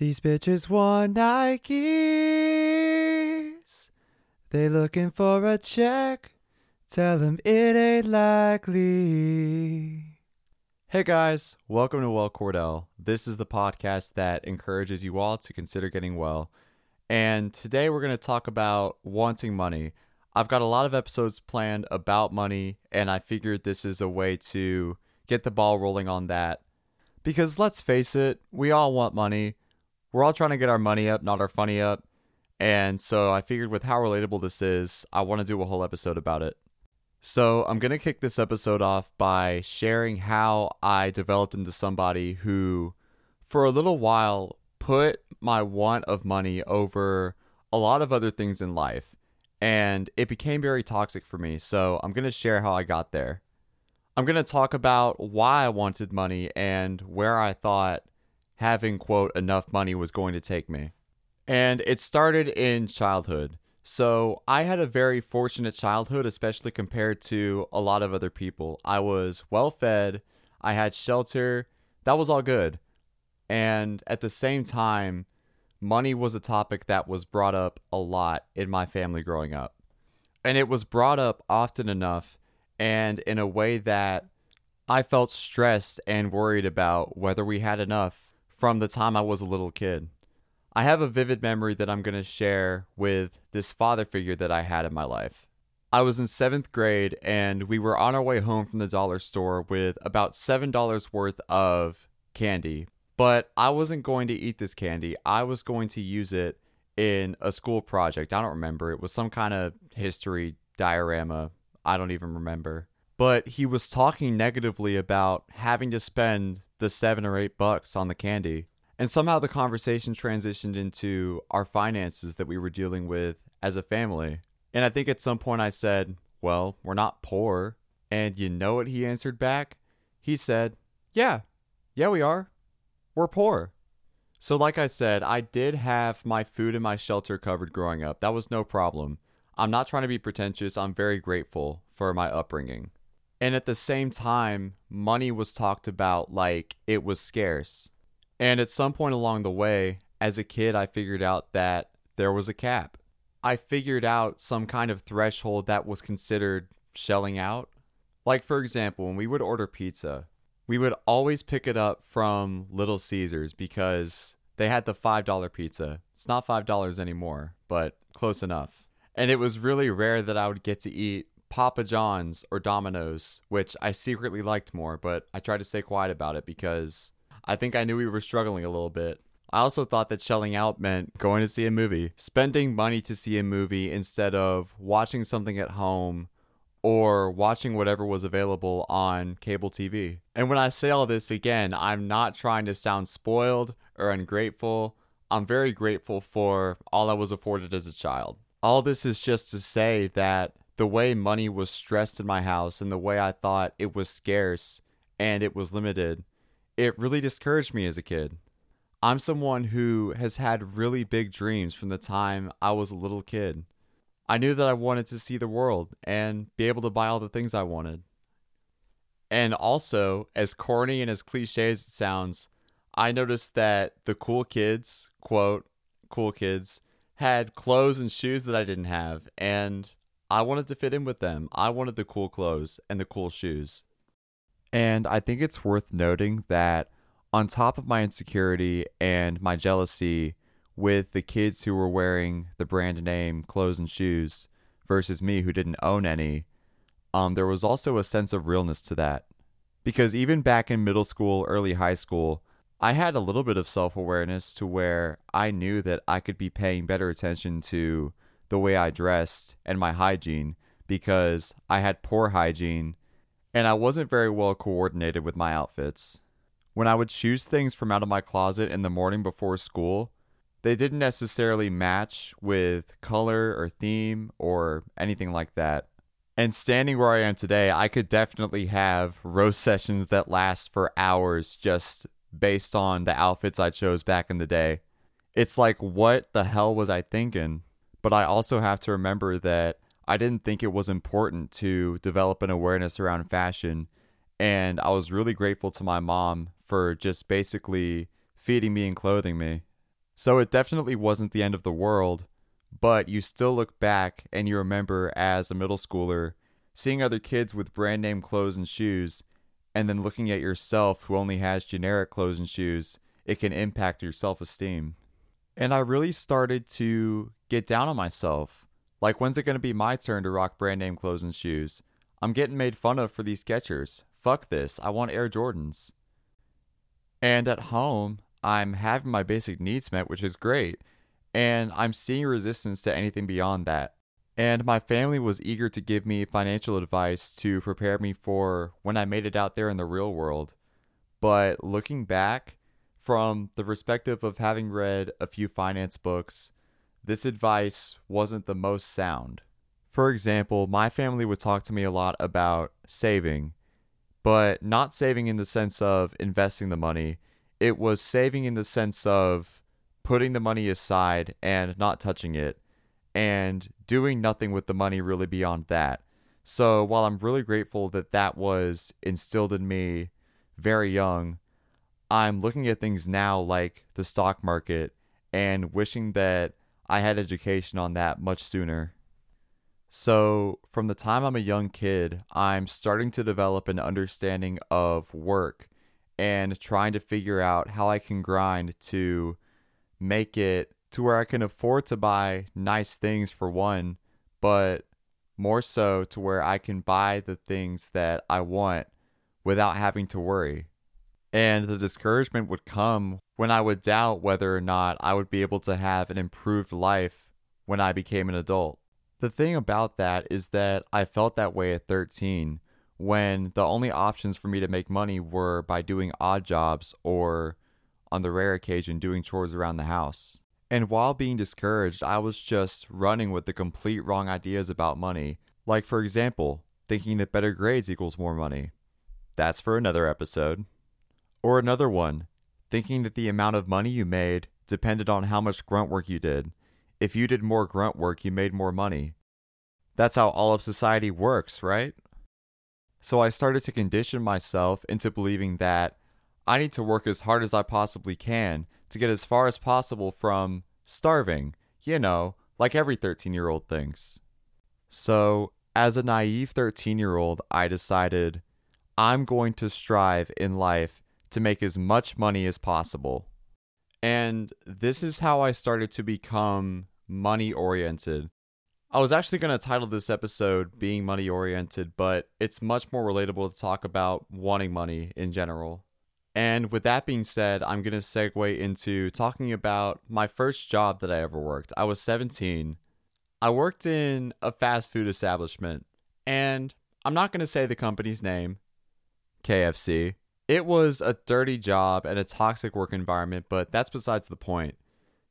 These bitches want Nikes. They looking for a check. Tell them it ain't likely. Hey guys, welcome to Well Cordell. This is the podcast that encourages you all to consider getting well. And today we're going to talk about wanting money. I've got a lot of episodes planned about money, and I figured this is a way to get the ball rolling on that. Because let's face it, we all want money. We're all trying to get our money up, not our funny up. And so I figured with how relatable this is, I want to do a whole episode about it. So I'm going to kick this episode off by sharing how I developed into somebody who, for a little while, put my want of money over a lot of other things in life. And it became very toxic for me. So I'm going to share how I got there. I'm going to talk about why I wanted money and where I thought having, quote, enough money was going to take me. And it started in childhood. So I had a very fortunate childhood, especially compared to a lot of other people. I was well fed, I had shelter, that was all good. And at the same time, money was a topic that was brought up a lot in my family growing up. And it was brought up often enough and in a way that I felt stressed and worried about whether we had enough from the time I was a little kid. I have a vivid memory that I'm going to share with this father figure that I had in my life. I was in seventh grade and we were on our way home from the dollar store with about $7 worth of candy. But I wasn't going to eat this candy, I was going to use it in a school project. I don't remember. It was some kind of history diorama. I don't even remember. But he was talking negatively about having to spend the seven or eight bucks on the candy. And somehow the conversation transitioned into our finances that we were dealing with as a family. And I think at some point I said, Well, we're not poor. And you know what he answered back? He said, Yeah, yeah, we are. We're poor. So, like I said, I did have my food and my shelter covered growing up. That was no problem. I'm not trying to be pretentious. I'm very grateful for my upbringing. And at the same time, money was talked about like it was scarce. And at some point along the way, as a kid, I figured out that there was a cap. I figured out some kind of threshold that was considered shelling out. Like, for example, when we would order pizza, we would always pick it up from Little Caesars because they had the $5 pizza. It's not $5 anymore, but close enough. And it was really rare that I would get to eat Papa John's or Domino's, which I secretly liked more, but I tried to stay quiet about it because I think I knew we were struggling a little bit. I also thought that shelling out meant going to see a movie, spending money to see a movie instead of watching something at home or watching whatever was available on cable TV. And when I say all this again, I'm not trying to sound spoiled or ungrateful. I'm very grateful for all I was afforded as a child. All this is just to say that the way money was stressed in my house and the way I thought it was scarce and it was limited it really discouraged me as a kid. I'm someone who has had really big dreams from the time I was a little kid. I knew that I wanted to see the world and be able to buy all the things I wanted. And also, as corny and as cliche as it sounds, I noticed that the cool kids, quote, cool kids, had clothes and shoes that I didn't have. And I wanted to fit in with them. I wanted the cool clothes and the cool shoes. And I think it's worth noting that on top of my insecurity and my jealousy with the kids who were wearing the brand name clothes and shoes versus me who didn't own any, um, there was also a sense of realness to that. Because even back in middle school, early high school, I had a little bit of self awareness to where I knew that I could be paying better attention to the way I dressed and my hygiene because I had poor hygiene and I wasn't very well coordinated with my outfits. When I would choose things from out of my closet in the morning before school, they didn't necessarily match with color or theme or anything like that. And standing where I am today, I could definitely have roast sessions that last for hours just based on the outfits I chose back in the day. It's like, what the hell was I thinking? But I also have to remember that I didn't think it was important to develop an awareness around fashion. And I was really grateful to my mom for just basically feeding me and clothing me. So it definitely wasn't the end of the world, but you still look back and you remember as a middle schooler seeing other kids with brand name clothes and shoes, and then looking at yourself who only has generic clothes and shoes, it can impact your self esteem. And I really started to get down on myself. Like, when's it going to be my turn to rock brand name clothes and shoes? I'm getting made fun of for these Skechers. Fuck this. I want Air Jordans. And at home, I'm having my basic needs met, which is great. And I'm seeing resistance to anything beyond that. And my family was eager to give me financial advice to prepare me for when I made it out there in the real world. But looking back, from the perspective of having read a few finance books, this advice wasn't the most sound. For example, my family would talk to me a lot about saving, but not saving in the sense of investing the money. It was saving in the sense of putting the money aside and not touching it and doing nothing with the money really beyond that. So while I'm really grateful that that was instilled in me very young, I'm looking at things now like the stock market and wishing that I had education on that much sooner. So, from the time I'm a young kid, I'm starting to develop an understanding of work and trying to figure out how I can grind to make it to where I can afford to buy nice things for one, but more so to where I can buy the things that I want without having to worry. And the discouragement would come when I would doubt whether or not I would be able to have an improved life when I became an adult. The thing about that is that I felt that way at 13 when the only options for me to make money were by doing odd jobs or, on the rare occasion, doing chores around the house. And while being discouraged, I was just running with the complete wrong ideas about money. Like, for example, thinking that better grades equals more money. That's for another episode. Or another one, thinking that the amount of money you made depended on how much grunt work you did if you did more grunt work, you made more money. That's how all of society works, right? So I started to condition myself into believing that I need to work as hard as I possibly can to get as far as possible from starving, you know, like every 13 year old thinks. So, as a naive 13 year old, I decided I'm going to strive in life to make as much money as possible. And this is how I started to become money oriented. I was actually going to title this episode Being Money Oriented, but it's much more relatable to talk about wanting money in general. And with that being said, I'm going to segue into talking about my first job that I ever worked. I was 17. I worked in a fast food establishment, and I'm not going to say the company's name, KFC. It was a dirty job and a toxic work environment, but that's besides the point.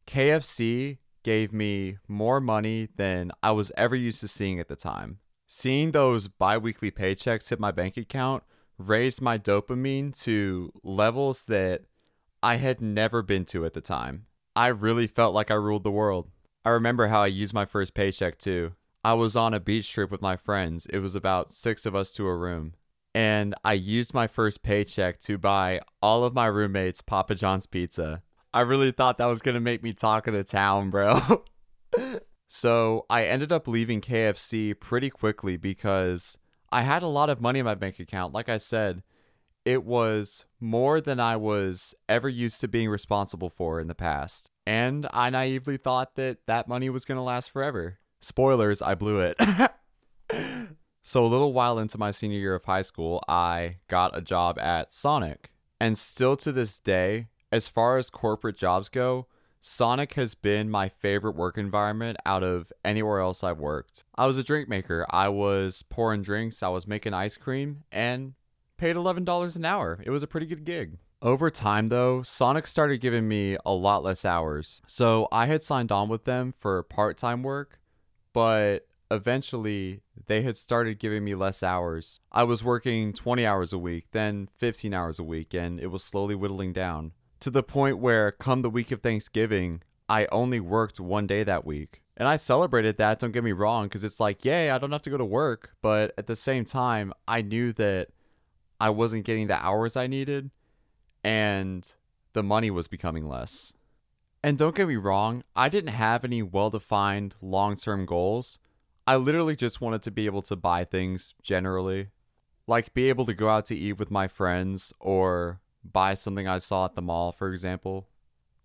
KFC gave me more money than I was ever used to seeing at the time. Seeing those bi weekly paychecks hit my bank account raised my dopamine to levels that I had never been to at the time. I really felt like I ruled the world. I remember how I used my first paycheck too. I was on a beach trip with my friends. It was about six of us to a room. And I used my first paycheck to buy all of my roommates Papa John's pizza. I really thought that was going to make me talk of the town, bro. so I ended up leaving KFC pretty quickly because I had a lot of money in my bank account. Like I said, it was more than I was ever used to being responsible for in the past. And I naively thought that that money was going to last forever. Spoilers, I blew it. so, a little while into my senior year of high school, I got a job at Sonic. And still to this day, as far as corporate jobs go, Sonic has been my favorite work environment out of anywhere else I've worked. I was a drink maker. I was pouring drinks, I was making ice cream, and paid $11 an hour. It was a pretty good gig. Over time, though, Sonic started giving me a lot less hours. So I had signed on with them for part time work, but eventually they had started giving me less hours. I was working 20 hours a week, then 15 hours a week, and it was slowly whittling down to the point where come the week of Thanksgiving, I only worked one day that week. And I celebrated that, don't get me wrong, because it's like, yay, I don't have to go to work. But at the same time, I knew that I wasn't getting the hours I needed and the money was becoming less. And don't get me wrong, I didn't have any well defined long term goals. I literally just wanted to be able to buy things generally. Like be able to go out to eat with my friends or buy something I saw at the mall, for example.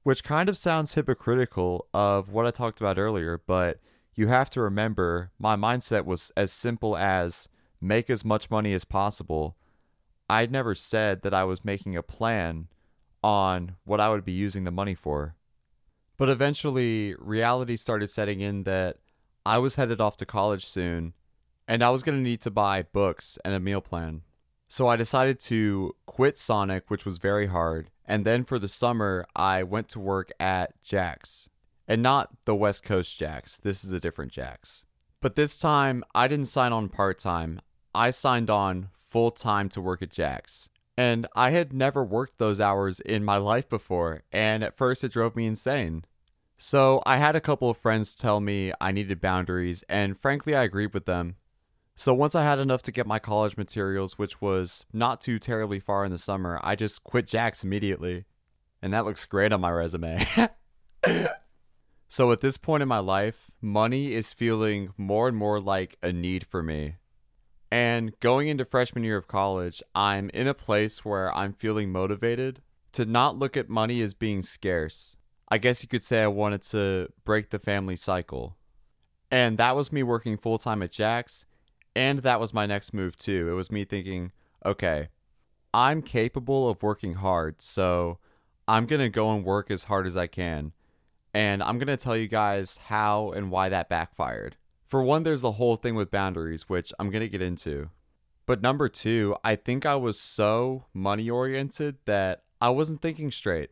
Which kind of sounds hypocritical of what I talked about earlier, but you have to remember my mindset was as simple as make as much money as possible. I'd never said that I was making a plan on what I would be using the money for. But eventually, reality started setting in that I was headed off to college soon, and I was going to need to buy books and a meal plan. So I decided to quit Sonic, which was very hard. And then for the summer, I went to work at Jack's. And not the West Coast Jack's. This is a different Jack's. But this time, I didn't sign on part time. I signed on full time to work at Jack's. And I had never worked those hours in my life before. And at first, it drove me insane. So I had a couple of friends tell me I needed boundaries. And frankly, I agreed with them. So once I had enough to get my college materials, which was not too terribly far in the summer, I just quit Jack's immediately. And that looks great on my resume. so at this point in my life, money is feeling more and more like a need for me. And going into freshman year of college, I'm in a place where I'm feeling motivated to not look at money as being scarce. I guess you could say I wanted to break the family cycle. And that was me working full time at Jack's and that was my next move too. It was me thinking, okay, I'm capable of working hard, so I'm going to go and work as hard as I can. And I'm going to tell you guys how and why that backfired. For one, there's the whole thing with boundaries, which I'm going to get into. But number two, I think I was so money oriented that I wasn't thinking straight.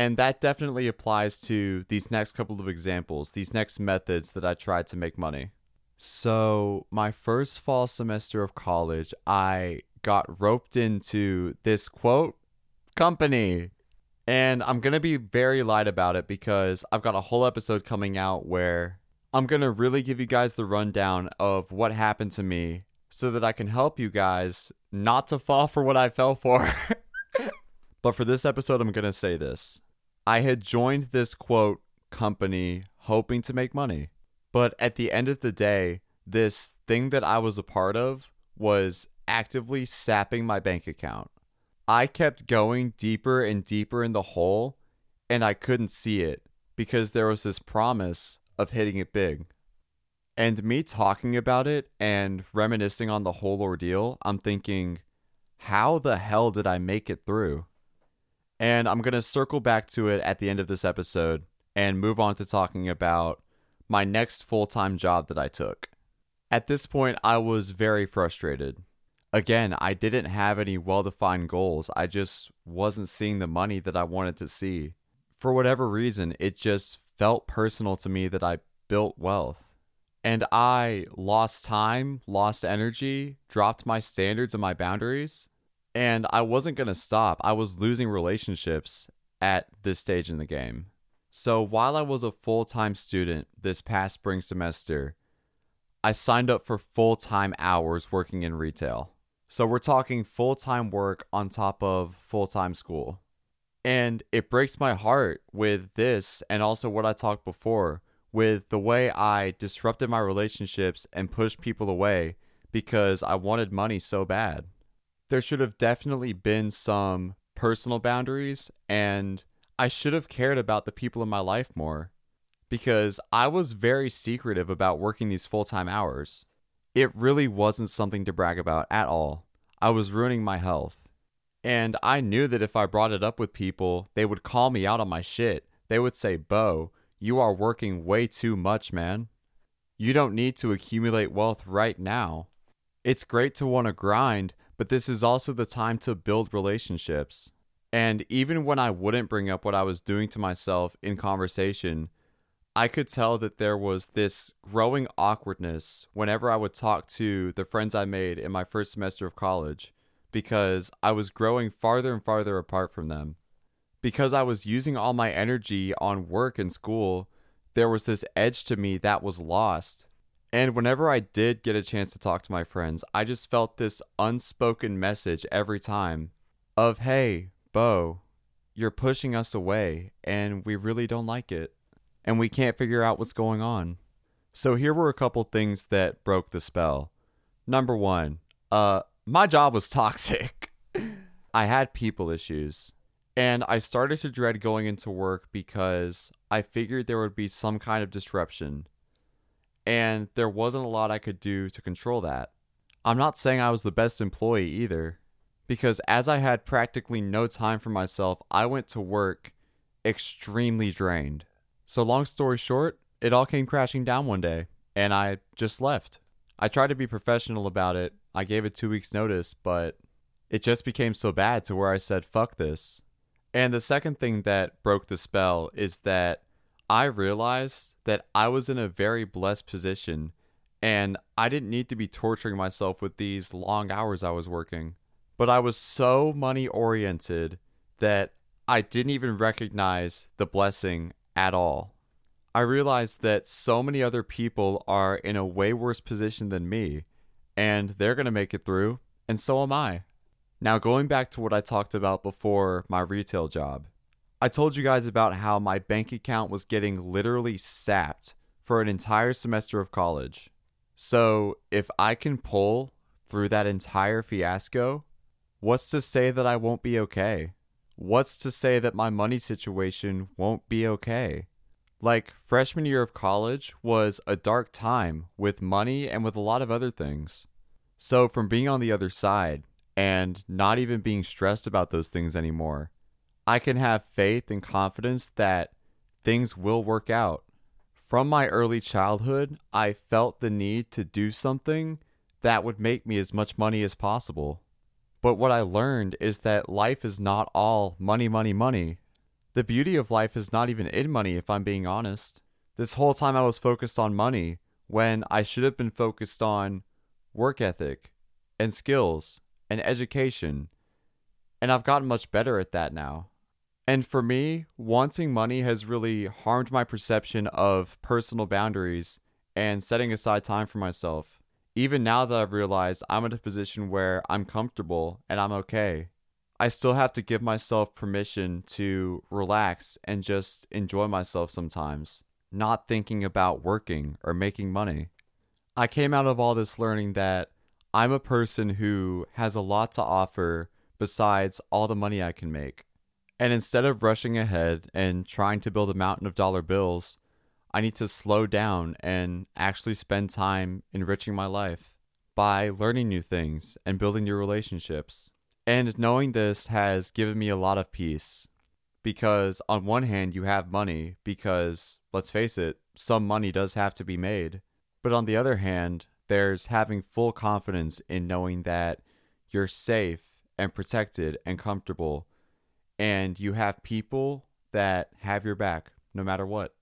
And that definitely applies to these next couple of examples, these next methods that I tried to make money. So, my first fall semester of college, I got roped into this quote company. And I'm going to be very light about it because I've got a whole episode coming out where I'm going to really give you guys the rundown of what happened to me so that I can help you guys not to fall for what I fell for. but for this episode, I'm going to say this I had joined this quote company hoping to make money. But at the end of the day, this thing that I was a part of was actively sapping my bank account. I kept going deeper and deeper in the hole, and I couldn't see it because there was this promise of hitting it big. And me talking about it and reminiscing on the whole ordeal, I'm thinking, how the hell did I make it through? And I'm going to circle back to it at the end of this episode and move on to talking about my next full time job that I took. At this point, I was very frustrated. Again, I didn't have any well defined goals. I just wasn't seeing the money that I wanted to see. For whatever reason, it just felt personal to me that I built wealth. And I lost time, lost energy, dropped my standards and my boundaries. And I wasn't going to stop. I was losing relationships at this stage in the game. So while I was a full time student this past spring semester, I signed up for full time hours working in retail. So we're talking full time work on top of full time school. And it breaks my heart with this and also what I talked before with the way I disrupted my relationships and pushed people away because I wanted money so bad. There should have definitely been some personal boundaries and I should have cared about the people in my life more because I was very secretive about working these full time hours. It really wasn't something to brag about at all. I was ruining my health. And I knew that if I brought it up with people, they would call me out on my shit. They would say, Beau, you are working way too much, man. You don't need to accumulate wealth right now. It's great to want to grind, but this is also the time to build relationships. And even when I wouldn't bring up what I was doing to myself in conversation, I could tell that there was this growing awkwardness whenever I would talk to the friends I made in my first semester of college because I was growing farther and farther apart from them. Because I was using all my energy on work and school, there was this edge to me that was lost. And whenever I did get a chance to talk to my friends, I just felt this unspoken message every time of, hey, Beau, you're pushing us away and we really don't like it. And we can't figure out what's going on. So here were a couple things that broke the spell. Number one, uh, my job was toxic. I had people issues. And I started to dread going into work because I figured there would be some kind of disruption. And there wasn't a lot I could do to control that. I'm not saying I was the best employee either, because as I had practically no time for myself, I went to work extremely drained. So, long story short, it all came crashing down one day, and I just left. I tried to be professional about it. I gave it two weeks' notice, but it just became so bad to where I said, fuck this. And the second thing that broke the spell is that I realized that I was in a very blessed position and I didn't need to be torturing myself with these long hours I was working. But I was so money oriented that I didn't even recognize the blessing at all. I realized that so many other people are in a way worse position than me, and they're going to make it through, and so am I. Now, going back to what I talked about before my retail job, I told you guys about how my bank account was getting literally sapped for an entire semester of college. So, if I can pull through that entire fiasco, what's to say that I won't be okay? What's to say that my money situation won't be okay? Like, freshman year of college was a dark time with money and with a lot of other things. So, from being on the other side, and not even being stressed about those things anymore. I can have faith and confidence that things will work out. From my early childhood, I felt the need to do something that would make me as much money as possible. But what I learned is that life is not all money, money, money. The beauty of life is not even in money, if I'm being honest. This whole time I was focused on money when I should have been focused on work ethic and skills and education. And I've gotten much better at that now. And for me, wanting money has really harmed my perception of personal boundaries and setting aside time for myself. Even now that I've realized I'm in a position where I'm comfortable and I'm okay, I still have to give myself permission to relax and just enjoy myself sometimes, not thinking about working or making money. I came out of all this learning that I'm a person who has a lot to offer besides all the money I can make. And instead of rushing ahead and trying to build a mountain of dollar bills, I need to slow down and actually spend time enriching my life by learning new things and building new relationships. And knowing this has given me a lot of peace because, on one hand, you have money because, let's face it, some money does have to be made. But on the other hand, there's having full confidence in knowing that you're safe and protected and comfortable and you have people that have your back no matter what.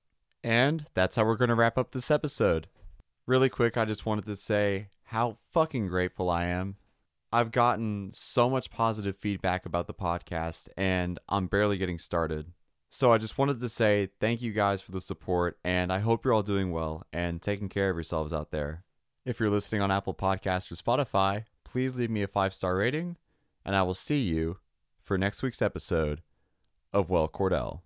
And that's how we're going to wrap up this episode. Really quick, I just wanted to say how fucking grateful I am. I've gotten so much positive feedback about the podcast, and I'm barely getting started. So I just wanted to say thank you guys for the support, and I hope you're all doing well and taking care of yourselves out there. If you're listening on Apple Podcasts or Spotify, please leave me a five star rating, and I will see you for next week's episode of Well Cordell.